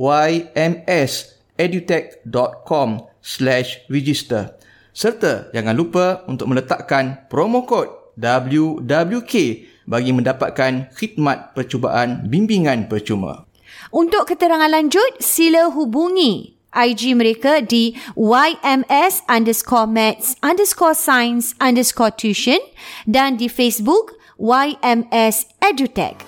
ymsedutech.com slash register. Serta jangan lupa untuk meletakkan promo kod WWK bagi mendapatkan khidmat percubaan bimbingan percuma. Untuk keterangan lanjut, sila hubungi IG mereka di YMS underscore maths underscore science underscore tuition dan di Facebook YMS Edutech.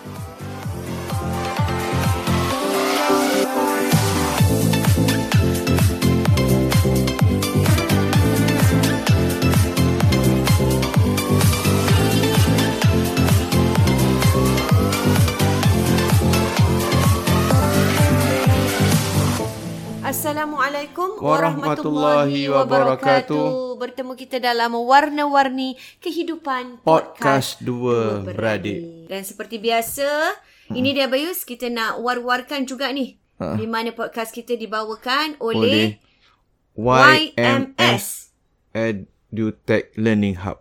Assalamualaikum Warahmatullahi wabarakatuh. Bertemu kita dalam Warna-Warni Kehidupan Podcast Dua dua beradik. Dan seperti biasa, ini dia Bayus, kita nak war-warkan juga ni. Ha. Di mana podcast kita dibawakan Oleh oleh YMS EduTech Learning Hub.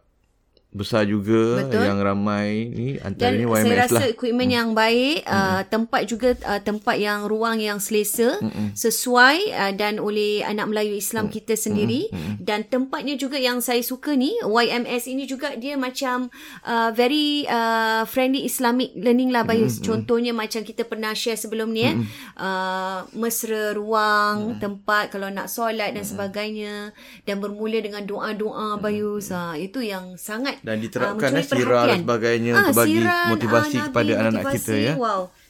besar juga Betul. yang ramai ni antara Dan ni saya YMS rasa lah. equipment yang baik, uh, tempat juga uh, tempat yang ruang yang selesa, sesuai uh, dan oleh anak Melayu Islam kita sendiri. Dan tempatnya juga yang saya suka ni YMS ini juga dia macam uh, very uh, friendly Islamic learning lah Bayus. Contohnya macam kita pernah share sebelum ni eh, uh, mesra ruang, tempat kalau nak solat dan sebagainya. Dan bermula dengan doa-doa Bayus. Ha, itu yang sangat Dan ah, diterapkan mencuri eh, sirah dan sebagainya Ah, untuk bagi motivasi ah, kepada anak-anak kita ya. Wow.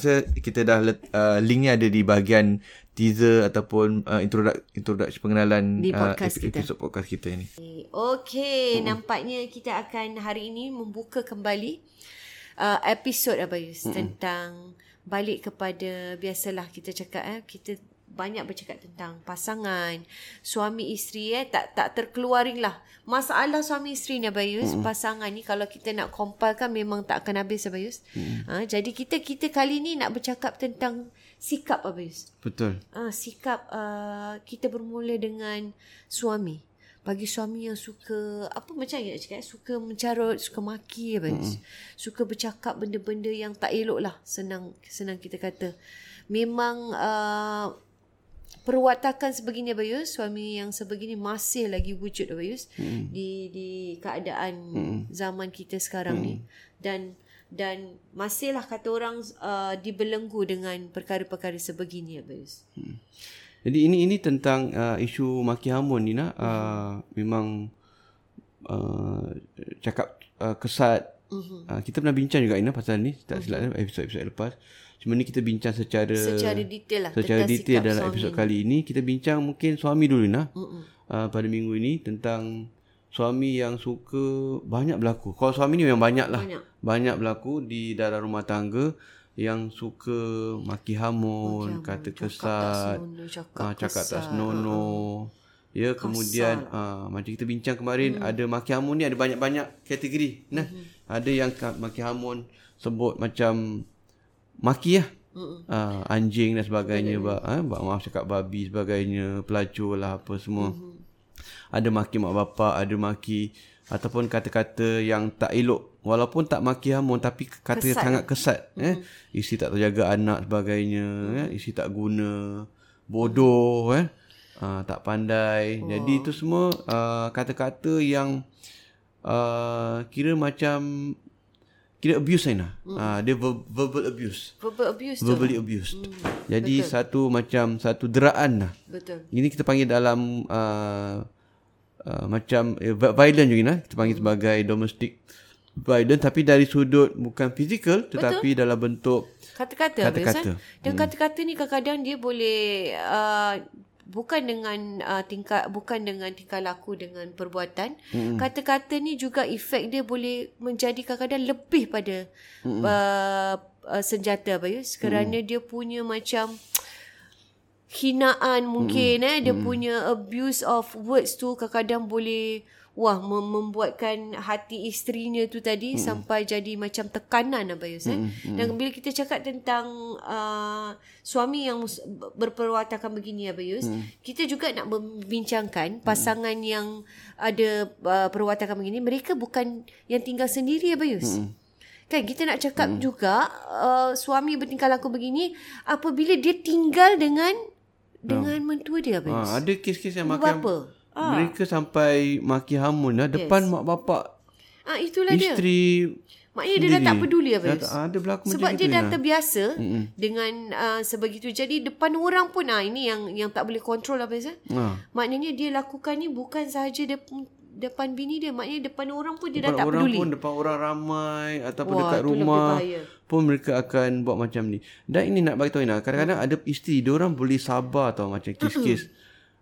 saya kita dah let, uh, linknya ada di bahagian teaser ataupun uh, introduction introduction pengenalan Di uh, podcast kita. podcast kita ini. Okey, nampaknya kita akan hari ini membuka kembali uh, episod Abayus mm tentang balik kepada biasalah kita cakap eh kita banyak bercakap tentang pasangan, suami isteri eh tak tak terkeluaring lah. Masalah suami isteri ni Abayus, mm pasangan ni kalau kita nak compile kan memang tak akan habis Abayus. mm Ha, jadi kita kita kali ni nak bercakap tentang sikap Abayus. Betul. Ah, sikap uh, kita bermula dengan suami. Bagi suami yang suka apa macam yang nak cakap eh, suka mencarut, suka maki apa mm. suka bercakap benda-benda yang tak elok lah senang senang kita kata. Memang uh, perwatakan sebegini Abayus, suami yang sebegini masih lagi wujud Abayus mm. di di keadaan mm. zaman kita sekarang mm. ni dan dan masihlah kata orang uh, dibelenggu dengan perkara-perkara sebegini Abayus. Jadi ini ini tentang uh, isu maki hamun ni nak uh, memang uh, cakap uh, kesat. Uh-huh. Uh, kita pernah bincang juga Ina pasal ni tak silap uh-huh. episod-episod lepas. Cuma ni kita bincang secara Secara detail lah secara detail dalam episod kali ini kita bincang mungkin suami dulu nah. Mm-mm. Uh, pada minggu ini tentang suami yang suka banyak berlaku. Kalau suami ni memang banyak lah. Banyak. Banyak berlaku di dalam rumah tangga yang suka maki hamun, Maki hamun, kata cakap tak kesat, senonoh, cakap ah, cakap tak kesat, senonoh. Ya, kemudian ah, macam kita bincang kemarin ada maki hamun ni ada banyak-banyak kategori. Nah, ada yang maki hamun sebut macam maki lah. uh, anjing dan sebagainya ba, eh, ba, maaf cakap babi sebagainya pelacur lah apa semua. Ada maki mak bapak ada maki ataupun kata-kata yang tak elok. Walaupun tak maki hamun tapi kata Kesat. sangat kesat eh. Isi tak terjaga anak sebagainya eh. Isi tak guna bodoh eh uh, tak pandai jadi itu semua uh, kata-kata yang uh, kira macam kira abuse Aina. Hmm. Uh, dia ver- verbal abuse. Verbal abuse tu. Verbally abused. Jadi satu macam satu deraan lah. Betul. Ini kita panggil dalam uh, uh, macam uh, violent juga nah. Kita panggil sebagai domestic violence tapi dari sudut bukan fizikal tetapi Betul. dalam bentuk Kata-kata. Kata-kata. Kata-kata. Dan kata-kata ni kadang-kadang dia boleh uh, bukan dengan uh, tingkah bukan dengan tingkah laku dengan perbuatan. Mm-hmm. Kata-kata ni juga efek dia boleh menjadi kadang-kadang lebih pada mm-hmm. uh, uh, senjata Bayus kerana mm. dia punya macam hinaan mungkin mm. eh dia mm. punya abuse of words tu kadang-kadang boleh wah mem- membuatkan hati isterinya tu tadi mm. sampai jadi macam tekanan Abayus eh. Mm. Dan bila kita cakap tentang uh, suami yang berperwatakan begini Abayus, mm. kita juga nak membincangkan pasangan mm. yang ada uh, perwatakan begini, mereka bukan yang tinggal sendiri Abayus. Mm. Kan kita nak cakap hmm. juga uh, suami bertingkah laku begini apabila dia tinggal dengan dengan mentua dia Abayus. ha, ada kes-kes yang makan. Ah. mereka sampai maki hamun lah depan mak bapak Ah itulah dia. isteri Maknanya dia dah tak peduli apa. Dah tak- ada berlaku Sebab macam dia dah Ina. terbiasa mm dengan uh, sebegitu. Jadi depan orang pun ah ini yang yang tak boleh kontrol apa ha. Maknanya dia lakukan ni bukan sahaja dep- depan bini dia, maknanya depan orang pun dia depan dah tak orang peduli. pun depan orang ramai ataupun Wah, dekat rumah pun mereka akan buat macam ni dan ini nak bagi tahu Ina kadang-kadang ada isteri dia orang boleh sabar tau macam kes-kes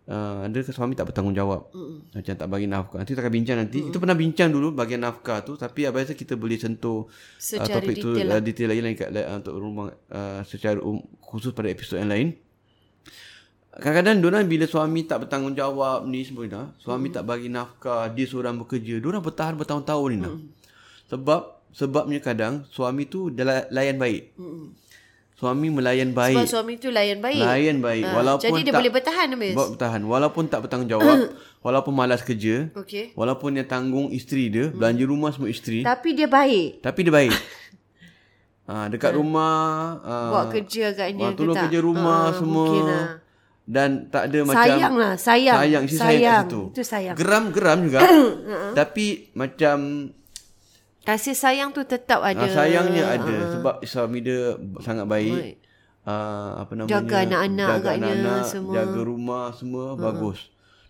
Uh, ada ke suami tak bertanggungjawab? Mm macam tak bagi nafkah. Nanti kita akan bincang nanti. Mm itu pernah bincang dulu bagian nafkah tu tapi apa biasa kita boleh sentuh uh, topik tu detail lah. uh, detail lagi lain kat, uh, untuk rumah uh, secara um, khusus pada episod yang lain. Kadang-kadang diorang bila suami tak bertanggungjawab ni semua Ina, suami tak bagi nafkah, dia seorang bekerja, diorang bertahan bertahun-tahun ni. Sebab sebabnya kadang suami tu la- layan baik. Suami melayan Sebab baik. suami tu layan baik. Layan baik Ah, walaupun Jadi dia tak boleh bertahan Abayus. buat bertahan walaupun tak bertanggungjawab, walaupun malas kerja, Okey. walaupun yang tanggung isteri dia, belanja rumah semua isteri, Tapi dia baik. tapi dia baik. Ah dekat rumah ah, Buat kerja agaknya ah, ke tolong tak? kerja rumah Ah, semua. Mungkin. Dan tak ada macam Sayang lah, sayang. sayang, sayang, Sayang. kat situ. Itu sayang. Geram-geram juga. tapi macam Kasih sayang tu tetap ada. ah, sayangnya ada sebab suami dia sangat baik. Ah, apa namanya? Jaga anak-anak jaga agaknya anak-anak, semua. jaga rumah semua bagus.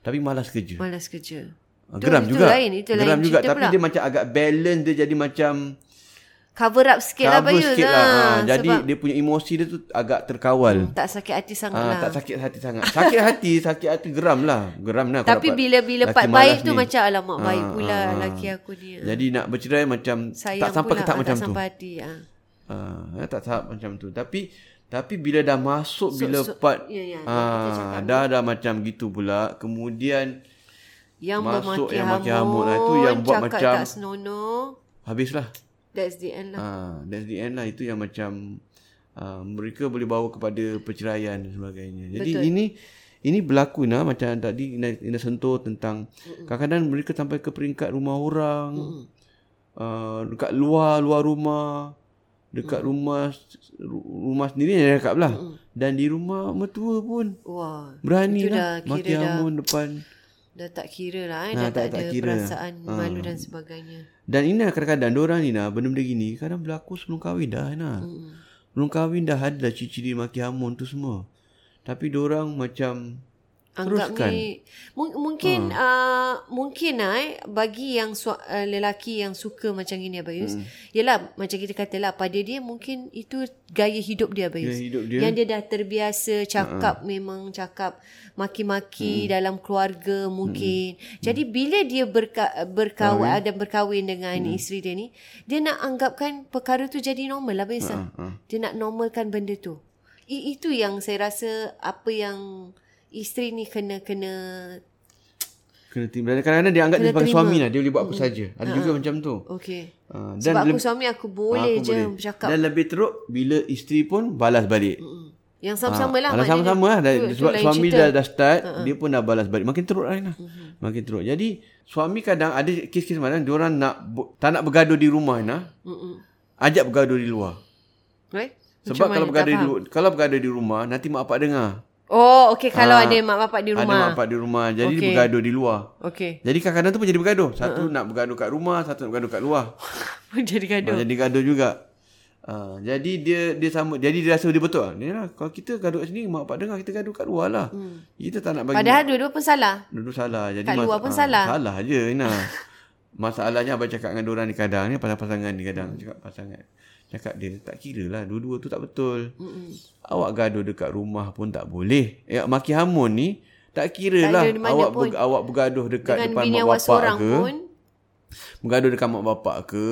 Tapi malas kerja. Malas kerja. Ah, Geram itu juga. lain, itu lain Geram juga cerita tapi pula. dia macam agak balance dia jadi macam Cover up sikit lah cover sikit lah. Ah, jadi sebab dia punya emosi dia tu agak terkawal. tak sakit hati sangat Ah, lah. tak sakit hati sangat. Sakit hati, sakit hati geram lah. Geram lah. Tapi dapat bila bila laki part baik tu ni. macam alamak baik Ah, pula ah. laki aku ni. Jadi nak bercerai macam Sayang tak sampai pula, ke tak ah, macam tak tu. sampai hati. Ah. Ah, tak tahap macam tu. Tapi tapi bila dah masuk So- bila so- part ya, ya, cakap dah dah macam gitu pula. Kemudian Yang Masuk yang hamun, maki hamun lah. Itu yang buat cakap macam- tak senono. habislah. That's the end lah. Ah, that's the end lah itu yang macam ah, mereka boleh bawa kepada perceraian dan sebagainya. Jadi Betul. ini ini berlaku nah macam tadi Ina, Ina sentuh tentang kadang-kadang mereka sampai ke peringkat rumah orang. Uh, dekat luar luar rumah dekat rumah ru- rumah sendiri yang cakap lah dan di rumah mertua pun Wah. berani itu lah dah maki kira dah, hamun depan dah tak kira lah. Eh. Ah, dah tak- tak, tak ada kira. perasaan Ah. malu dan sebagainya. dan ini lah kadang-kadang diorang ni nah benda-benda gini kadang berlaku sebelum kahwin dah nah Mm. Belum kahwin dah ada ciri-ciri maki hamun tu semua. Tapi diorang macam Anggap teruskan. ni mung- mungkin Ha. uh, mungkin lah eh bagi yang su- uh, lelaki yang suka macam ini Abayus. Hmm. Yalah macam kita katalah pada dia mungkin itu gaya hidup dia Abayus. Gaya hidup dia. Yang dia dah terbiasa cakap memang cakap maki-maki Hmm. dalam keluarga mungkin. Jadi bila dia berka- berkawan dan berkahwin dengan Hmm. isteri dia ni, dia nak anggapkan perkara tu jadi normal Abayus. Ha, Uh, Dia nak normalkan benda tu. I- itu yang saya rasa apa yang isteri ni kena kena Kena terima. Dan kadang-kadang dia anggap dia sebagai terima. suami lah. Dia boleh buat apa saja. Ada juga macam tu. Okey. Ah, Sebab aku leb- suami aku boleh aku je boleh. bercakap. Dan lebih teruk bila isteri pun balas balik. Mm. Yang sama-sama lah. Ah, maknanya. sama-sama lah. Dah, Tu- tu sebab lain suami cerita. dah, dah start, dia pun dah balas balik. Makin teruk lah. Ina. Makin teruk. Jadi, suami kadang ada kes-kes mana diorang nak bu- tak nak bergaduh di rumah. Ina. Mm-mm. Ajak bergaduh di luar. Right? Sebab Macam kalau bergaduh di, kalau bergaduh di rumah, nanti mak bapak dengar. Oh, okey. Kalau Ah, ada mak bapak di Ada rumah. mak bapak di rumah. Jadi dia bergaduh di luar. Okey. Jadi kadang-kadang tu pun jadi bergaduh. Satu nak bergaduh kat rumah, satu nak bergaduh kat luar. Jadi gaduh. Jadi gaduh juga. Ah, jadi dia dia sama jadi dia rasa dia betul. Dia lah, kalau kita gaduh kat sini mak bapak dengar kita gaduh kat luar lah. Hmm. Kita tak nak bagi Padahal dua-dua pun salah. duduk salah. Jadi Kat luar pun ah, salah. Salah je Ina. Masalahnya abang cakap dengan orang ni kadang ni pasal pasangan ni kadang cakap pasangan. Cakap dia tak kira lah dua-dua tu tak betul. Mm-mm. Awak gaduh dekat rumah pun tak boleh. Eh, maki hamun ni tak kira Tak lah awak ber, awak bergaduh dekat Dengan depan mak bapak ke. pun. Bergaduh dekat mak bapak ke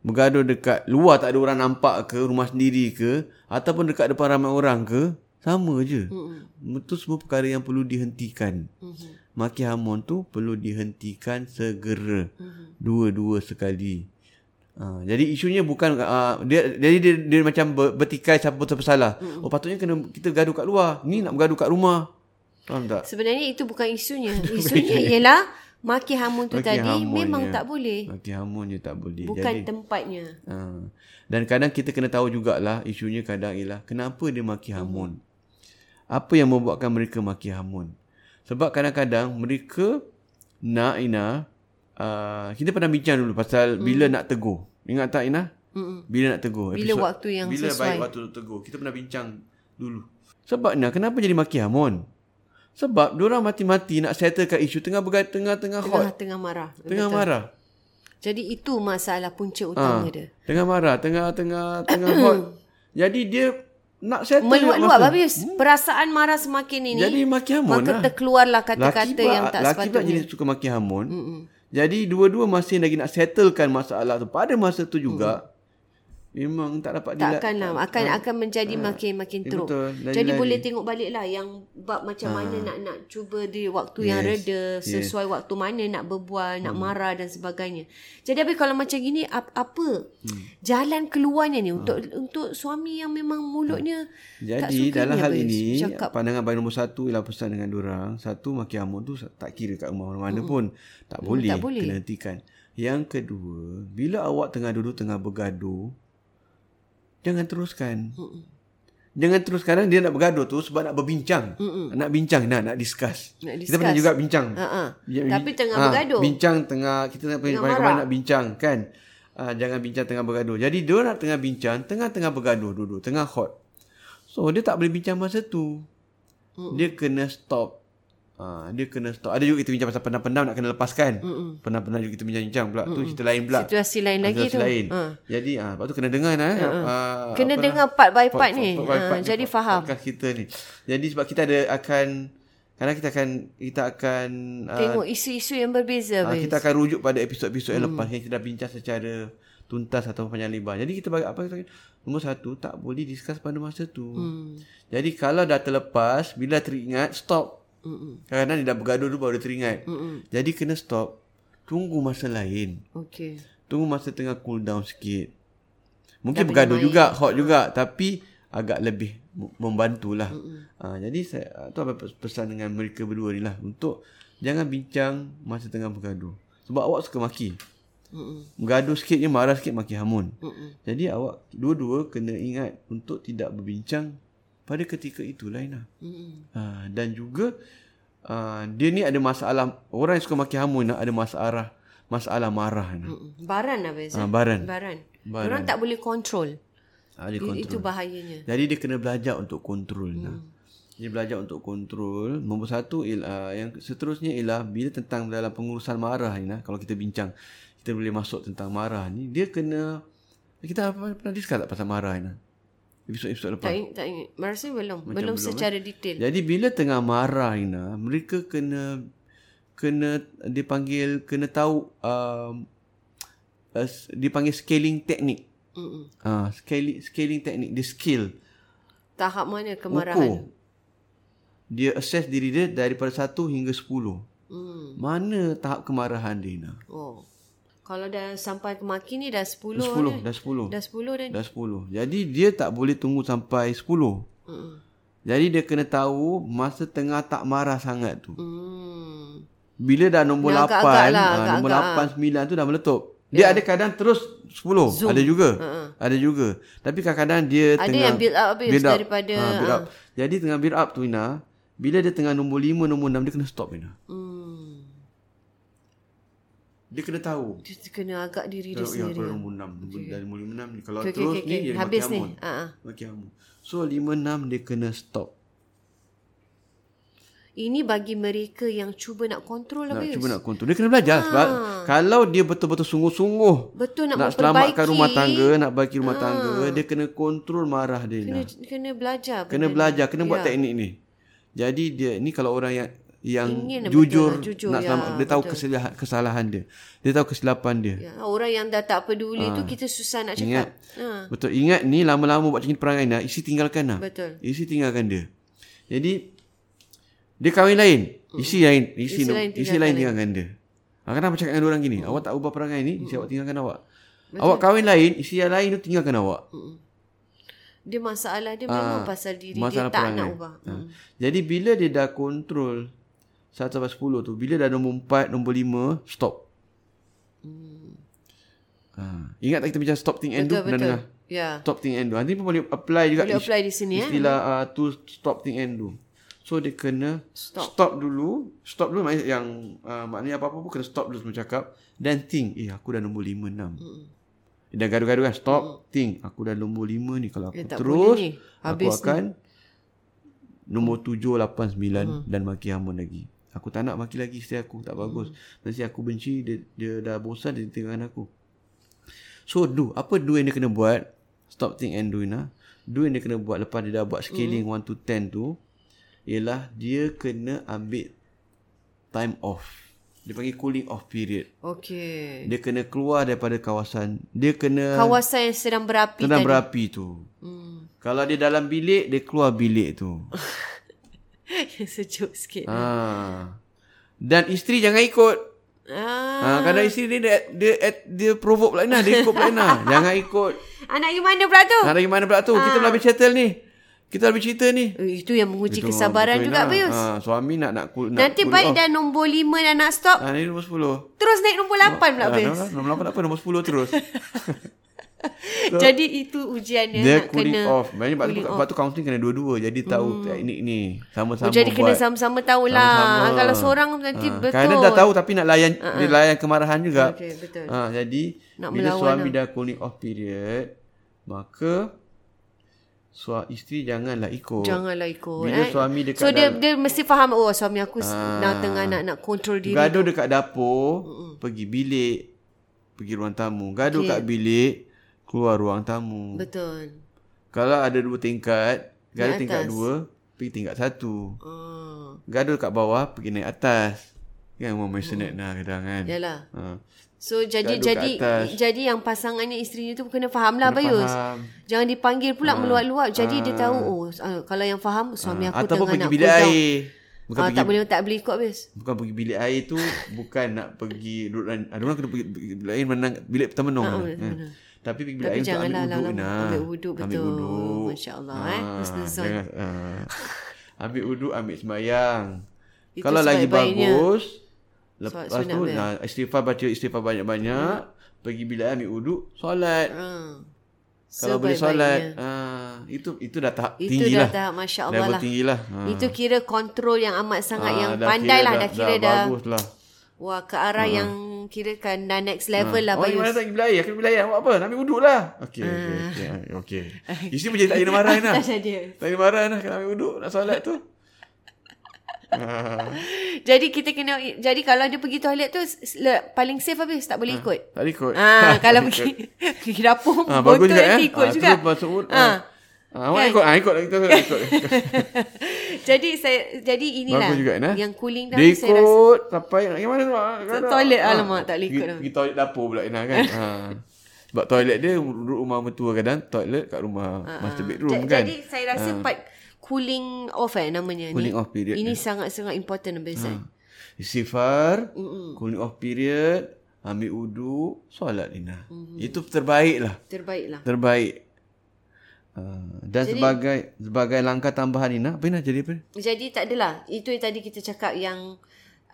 Bergaduh dekat luar tak ada orang nampak ke Rumah sendiri ke Ataupun dekat depan ramai orang ke Sama je Mm-mm. Itu semua perkara yang perlu dihentikan Mhm. Maki hamun tu perlu dihentikan segera Mhm. Dua-dua sekali Ha, jadi isunya bukan uh, dia jadi dia, dia macam ber, bertikai siapa betul bersalah. Mm. Oh patutnya kena kita gaduh kat luar. Ni nak bergaduh kat rumah. Faham tak? Sebenarnya itu bukan isunya. Isunya ialah maki hamun tu Maki tadi hamun memang je. tak boleh. Maki hamun je tak boleh. Bukan jadi tempatnya. Ha. Dan kadang kita kena tahu jugalah isunya kadang ialah kenapa dia maki hamun. Apa yang membuatkan mereka maki hamun? Sebab kadang-kadang mereka nak Ina uh, kita pernah bincang dulu pasal hmm. bila nak tegur. Ingat tak Ina? Mm-mm. Bila nak tegur? Bila waktu yang bila sesuai. baik waktu untuk tegur. Kita pernah bincang dulu. Sebab Ina kenapa jadi maki hamun? Sebab diorang mati-mati nak settlekan isu tengah bergat tengah-tengah hot, Tengah tengah marah. tengah marah. Jadi itu masalah punca utama Ah, dia. Tengah marah, tengah tengah tengah hot. Jadi dia nak settle Meluap-luap masa- habis. Perasaan marah semakin ini. Jadi maki hamun maka lah. terkeluarlah Laki kata-kata pula- yang tak laki pula sepatutnya. jenis suka maki hamun. Mm-mm. Jadi dua-dua masih lagi nak settlekan masalah tu. Pada masa tu juga memang tak dapat dila- Takkanlah akan akan menjadi makin makin Ya, teruk. betul. Lari-lari. Jadi boleh tengok baliklah yang bab macam mana nak nak cuba di waktu yang Yes, reda sesuai waktu mana nak berbual, nak marah dan sebagainya. Jadi habis kalau macam gini ap- apa jalan keluarnya ni untuk untuk suami yang memang mulutnya tak Jadi suka dalam ni hal ini bercakap. pandangan bayi nombor satu ialah pesan dengan orang satu maki hamun tu tak kira kat rumah mana-mana pun tak boleh, tak boleh. kena hentikan. Yang kedua, bila awak tengah duduk tengah bergaduh jangan teruskan. Mm-mm. Jangan terus sekarang dia nak bergaduh tu sebab nak berbincang. Mm-mm. Nak bincang, nak nak discuss. Nak Kita pernah discuss. juga bincang. Ha-ha. Ya, Tapi tengah ah, bergaduh. Bincang tengah kita nak Tengah kawan marah. nak bincang kan. Ah, jangan bincang tengah bergaduh. Jadi dia nak tengah bincang, tengah-tengah bergaduh dulu, tengah hot. So dia tak boleh bincang masa tu. Mm. Dia kena stop. Ah, dia kena stop. Ada juga kita bincang pasal pendam-pendam nak kena lepaskan. Mm-mm. Pendam-pendam juga kita bincang-bincang pula. Tu cerita lain pula. Situasi lain lagi Situasi tu. lain. Ha. Jadi ah, lepas tu kena dengar nah. Ah, Kena apa dengar part by part, part- ni. part by Ha, part ni, jadi part- faham. podcast kita ni. Jadi sebab kita ada akan kadang kita akan kita akan uh, Tengok isu-isu yang berbeza. uh, kita akan rujuk pada episod-episod Hmm. yang lepas yang kita dah bincang secara tuntas atau panjang lebar. Jadi kita bagi apa kita nombor satu tak boleh discuss pada masa tu. Hmm. Jadi kalau dah terlepas bila teringat stop. Mm-mm. Kadang-kadang dia dah bergaduh dulu baru dia teringat. Mm-mm. Jadi kena stop. Tunggu masa lain. Okey. Tunggu masa tengah cool down sikit. Mungkin bergaduh juga, hot juga. Tapi agak lebih membantulah. Ha, jadi saya, ah, tu apa pes- pesan dengan mereka berdua ni lah. Untuk jangan bincang masa tengah bergaduh. Sebab awak suka maki. Mm-mm. Bergaduh sikit je, marah sikit, maki hamun. Mm-mm. Jadi awak dua-dua kena ingat untuk tidak berbincang pada ketika itu lah Ina. Mm-mm. Ha, dan juga uh, dia ni ada masalah, orang yang suka maki hamun nak ada masalah masalah marah ni. Mm-mm. Baran lah Fiz. Ah, baran. Baran. Baran. Orang tak boleh kontrol. Ha, dia Itu kontrol. bahayanya. Jadi dia kena belajar untuk kontrol. Hmm. Dia belajar untuk kontrol. Nombor satu ialah, yang seterusnya ialah bila tentang dalam pengurusan marah ni, nah, kalau kita bincang, kita boleh masuk tentang marah ni, dia kena, kita apa- pernah discuss tak pasal marah ni? Episod-episod lepas. Tak ingat, tak ingat. Rasanya belum. Macam belum belum, secara detail. Jadi bila tengah marah Ina, mereka kena kena dipanggil kena tahu um, uh, dipanggil scaling teknik. Mm-mm. Ah, scaling scaling teknik, dia skill. Tahap mana Ukur. kemarahan? Dia assess diri dia daripada 1 hingga 10. Hmm. Mana tahap kemarahan dia Ina? Oh. Kalau dah sampai ke maki ni dah 10 Dah 10, ni. dah 10. Dah 10 dah. Dah 10. Jadi dia tak boleh tunggu sampai 10. Hmm. Jadi dia kena tahu masa tengah tak marah sangat tu. Hmm. Bila dah nombor Dah 8, agak-agak lah, ah, agak-agak. nombor 8, 9 tu dah meletup. Dia ada kadang terus 10. Zoom. Ada juga. Ha-ha. Ada juga. Tapi kadang-kadang dia Ada tengah yang build up habis build up. daripada, Ah, build up. ah. Jadi tengah build up tu Ina, bila dia tengah nombor 5, nombor 6 dia kena stop Ina. Hmm. Dia kena tahu. Dia kena agak diri dia Kalau ya, sendiri. kalau nombor 6, nombor dari 5 6 ni kalau okey, terus okey, ni dia Habis ni. hamun. Ah, ah. Maki hamun. So 5 6 dia kena stop. Ini bagi mereka yang cuba nak kontrol Nak habis. cuba nak kontrol. Dia kena belajar sebab kalau dia betul-betul sungguh-sungguh Betul nak, nak selamatkan rumah tangga, nak baiki rumah tangga, dia kena kontrol marah dia. Kena, Kena, kena belajar. kena belajar, kena buat Ya. teknik ni. Jadi dia ni kalau orang yang yang Ingin jujur, betul jujur, nak ya, selamat, dia tahu betul. kesalahan, kesalahan dia. Dia tahu kesilapan dia. Ya, orang yang dah tak peduli tu kita susah nak cakap. Ingat. Ha, Betul. Ingat ni lama-lama buat macam ni perangai nak, isi tinggalkan lah. betul. Isi tinggalkan dia. Jadi dia kahwin lain, isi lain, isi, Hmm. Isi lain lain, isi tinggalkan lain tinggalkan dia. Ha, kadang bercakap dengan orang Hmm. gini, awak tak ubah perangai ni, isi awak tinggalkan awak. Awak kahwin lain, isi yang lain tu tinggalkan awak. Dia masalah dia memang pasal diri Ah, dia tak perangai. nak ubah. Ha. Jadi bila dia dah kontrol 1 sampai 10 tu, bila dah nombor 4, nombor 5, stop. Ha. Ingat tak kita bincang stop think and do? Betul, Pernah betul. dengar? Ya. Stop think and do. Nanti pun boleh apply juga Boleh apply di sini, eh? Istilah uh, to stop think and do. So dia kena Stop. stop, dulu. Stop dulu maknanya yang uh, maknanya apa-apa pun kena stop dulu sebelum cakap. Dan think, eh aku dah nombor 5, 6. Mm. Dah gaduh-gaduh kan. Stop, think. Aku dah nombor 5 ni. Kalau aku Eh, terus, ni. aku akan nombor 7, 8, 9 dan maki hamun lagi. Aku tak nak maki lagi isteri aku. Tak bagus. Nanti aku benci, dia, dia dah bosan, dia tinggalkan aku. So do. Apa do yang dia kena buat? Stop think and do nah. Do yang dia kena buat lepas dia dah buat scaling 1 to 10 tu ialah dia kena ambil time off. Dia panggil cooling off period. Okey. Dia kena keluar daripada kawasan. Dia kena Kawasan yang sedang berapi sedang tadi. berapi tu. Hmm. Kalau dia dalam bilik, dia keluar bilik tu. Sejuk sikit. ha. Dan isteri jangan ikut. Ah. Ha, kadang isteri dia, dia, dia, dia provoke pula Ina. Dia ikut pula Ina. jangan ikut. Anak you mana pula tu? Nak dari mana pula tu? Kita belum habis settle ni. Kita habis cerita ni. Eh, Itu yang menguji Itu, kesabaran betul, juga. Bius. Ha, suami nak nak, cool, nak Nanti cool baik off. dah nombor 5 dah nak stop. Ha, ni nombor 10. Terus naik nombor 8 pula, Ha, Bius. nombor, nombor 8 apa? Nombor 10 terus. Jadi itu ujian dia, Dia nak cooling kena. off. Maksudnya sebab tu, sebab tu counselling kena dua-dua. Jadi tahu teknik ni. Sama-sama Oh, jadi kena buat. sama-sama tahulah. Sama-sama. Kalau seorang nanti Ha, betul. Kadang dah tahu tapi nak layan dia layan kemarahan juga. Okey, betul. Ha, jadi Nak bila suami dah cooling off period, maka suami isteri janganlah ikut. Janganlah ikut. Bila eh. suami dekat So dia dalam- dia mesti faham oh suami aku Ah. nak tengah nak nak kontrol diri. Gaduh dekat dapur, pergi bilik, pergi ruang tamu. Gaduh kat bilik, keluar ruang tamu. Betul. Kalau ada dua tingkat, gaduh Naik tingkat atas. dua, pergi tingkat satu. Ah. Gaduh kat bawah, pergi naik atas. Kan orang main senat nah kadang kan. Yalah. Ha. So jadi Gaduh jadi jadi yang pasangannya isterinya tu kena faham lah Bayus. faham. Jangan dipanggil pula meluap-luap. Jadi dia tahu oh uh, kalau yang faham suami aku Ah. Ataupun tengah pergi nak bilik down. air. Bukan Ah, pergi tak boleh tak boleh ikut habis. bukan pergi bilik air tu bukan nak pergi duduk ada orang kena pergi bilik air menang bilik. Ah, kan. betul, Ha. Tapi pergi bilik Tapi air untuk janganlah ambil wuduk lama- nah. ambil wuduk, Ambil betul. wuduk. Masya-Allah, eh. Husnuzon. jangan, ah. ambil wuduk, ambil sembahyang. Itu Kalau lagi bagus lepas tu nah, istighfar baca istighfar banyak-banyak, pergi bilik air ambil wuduk, solat. Ah. Kalau boleh solat, ah, itu itu dah tahap Itu tinggi dah lah. tahap Masya Allah Level lah. tinggi lah. Ha. Itu kira kontrol yang amat sangat Ah, yang dah pandai lah. Dah kira dah, bagus lah. wah ke arah yang kira kan dah next level lah Oh, Bayus. mana tak pergi bilik air? Kena. Awak apa? Nak ambil wuduk lah. Okey, okey, okey. ah, Okey. Isteri pun jadi tak kena marah lah. Tak kena marah lah. Kena ambil wuduk. Nak solat tu. Ah, Jadi kita kena jadi kalau dia pergi toilet tu le- paling safe habis tak boleh ikut. tak boleh ikut. Ah kalau pergi pergi dapur Ah, botol nanti eh. ikut Ah, juga. Masuk. Ah. Ah. Ah, awak Kan? ikut. Ikut. Kita ikut. Jadi saya jadi inilah Bagus juga nah. yang cooling Dia ni saya rasa sampai pergi mana tu? Ah, To- toilet, alamak, tak boleh ikut Pergi, dah. pergi toilet dapur pula Ina kan. ha. Sebab toilet dia rumah mertua kadang toilet kat rumah master bedroom kan. Jadi saya rasa part cooling off eh namanya Cooling ni. off period Ini sangat-sangat important habis eh. Istighfar, mm cooling off period, ambil wudu, solat Ina. Mm-hmm. Itu terbaik lah. Terbaik lah. Terbaik. Uh, dan jadi, sebagai sebagai langkah tambahan Ina, apa Ina jadi apa? Jadi tak adalah. Itu yang tadi kita cakap yang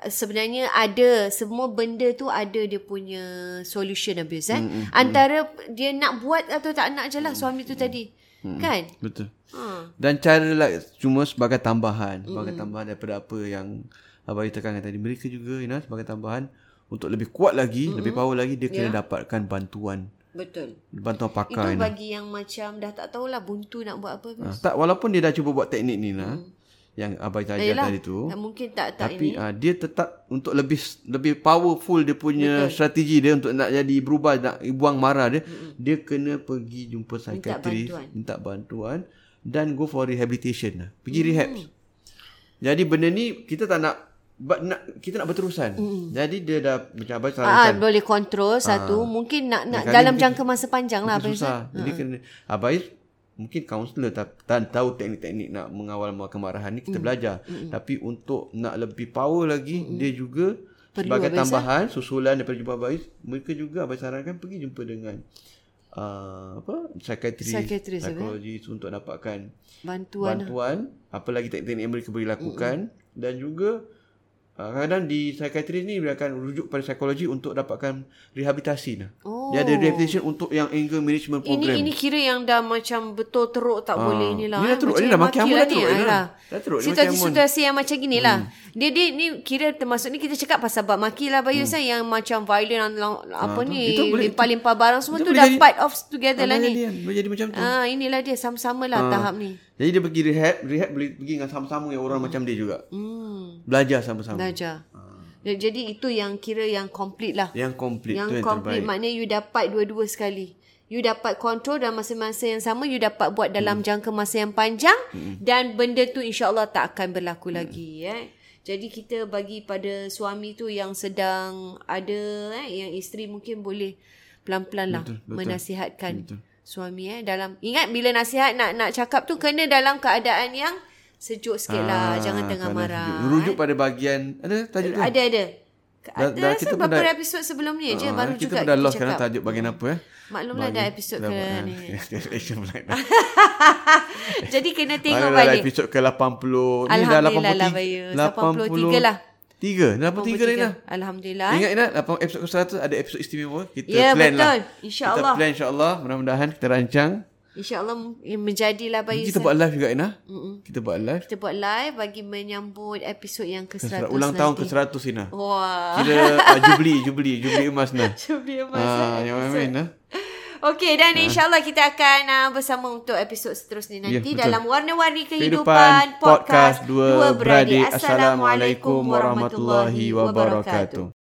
uh, sebenarnya ada semua benda tu ada dia punya solution habis eh. Mm-hmm. Antara dia nak buat atau tak nak je lah suami tu tadi. Mm-hmm. Kan? Betul. Ha. Dan cara lah cuma sebagai tambahan, sebagai mm-hmm. tambahan daripada apa yang Abang tekankan tadi. Mereka juga Ina sebagai tambahan untuk lebih kuat lagi, mm-hmm. lebih power lagi dia kena yeah. dapatkan bantuan Betul. Bantuan pakar Itu bagi yang macam dah tak tahulah buntu nak buat apa. Ha, tak walaupun dia dah cuba buat teknik ni lah. Hmm. Yang abai ajar tadi tu. Mungkin tak tak tapi, ini. Tapi uh, dia tetap untuk lebih lebih powerful dia punya Betul. strategi dia untuk nak jadi berubah nak buang marah dia. Hmm. Dia kena pergi jumpa psikiatris, minta bantuan. minta bantuan dan go for rehabilitation lah. Pergi hmm. rehab. Jadi benda ni kita tak nak But nak kita nak berterusan. Mm. Jadi dia dah macam apa sarankan. Ah boleh kontrol satu, ah. mungkin nak nak dalam jangka masa panjang lah apa susah. Jadi uh. kena abai mungkin kaunselor tak, tak tahu teknik-teknik nak mengawal kemarahan ni kita mm. belajar. Mm. Tapi untuk nak lebih power lagi mm. dia juga Perlu sebagai habis, tambahan ha? susulan daripada jumpa abai mereka juga abai sarankan pergi jumpa dengan uh, apa psikiatris, psikologis untuk dapatkan bantuan bantuan apa lagi teknik-teknik yang mereka boleh lakukan mm. dan juga Uh, kadang-kadang di psikiatri ni dia akan rujuk pada psikologi untuk dapatkan rehabilitasi lah. Oh. Dia ada rehabilitation untuk yang anger management program. Ini ini kira yang dah macam betul teruk tak uh, boleh inilah. Ini dah teruk. Ini dah makin amat dah teruk. Lah. Dah teruk. Situasi-situasi yang macam gini lah. Hmm. Dia, dia ni kira termasuk ni kita cakap pasal bab maki lah Bayu hmm. yang macam violent apa uh, ni limpah-limpah barang semua tu dah part of together lah ni. Jadi macam tu. Ah inilah dia sama-sama lah tahap ni. Jadi dia pergi rehab, rehab boleh pergi dengan sama-sama yang orang macam dia juga. Hmm. Belajar sama-sama. Belajar. Ha. Jadi itu yang kira yang complete lah. Yang complete yang tu yang complete terbaik. maknanya you dapat dua-dua sekali. You dapat kontrol dalam masa-masa yang sama, you dapat buat dalam hmm. jangka masa yang panjang hmm. dan benda tu insya-Allah tak akan berlaku hmm. lagi eh. Jadi kita bagi pada suami tu yang sedang ada eh yang isteri mungkin boleh pelan-pelan lah betul, betul. menasihatkan. Betul suami eh dalam ingat bila nasihat nak nak cakap tu kena dalam keadaan yang sejuk sikit lah ah, jangan tengah marah rujuk eh. pada bahagian ada tajuk tu ada ada ada dah, kita beberapa dah, episod sebelum ni je uh, baru kita juga kita dah lost kan tajuk bahagian apa eh maklumlah dah episod ke ni jadi kena tengok balik episod ke 80 ni dah 83 83 lah Tiga? Dah dapat tiga dah Ina? Alhamdulillah. Ingat Ina, dapat episod ke 100 ada episod istimewa. Kita ya, plan betul. lah. InsyaAllah. Kita plan insyaAllah. Mudah-mudahan kita rancang. InsyaAllah menjadilah bayi Kita buat live juga Ina. Mm-mm. Kita buat live. Kita buat live bagi menyambut episod yang ke 100 Ulang nanti. tahun ke 100 Ina. Wah. Kira uh, Jubli, Jubli. Jubli emas Ina. Jubli emas. Ah, yang mana Ina. Okey dan uh. insyaAllah kita akan uh, bersama untuk episod seterusnya nanti yeah, dalam Warna-Warni Kehidupan, Kehidupan Podcast Dua Beradik. Assalamualaikum warahmatullahi wabarakatuh.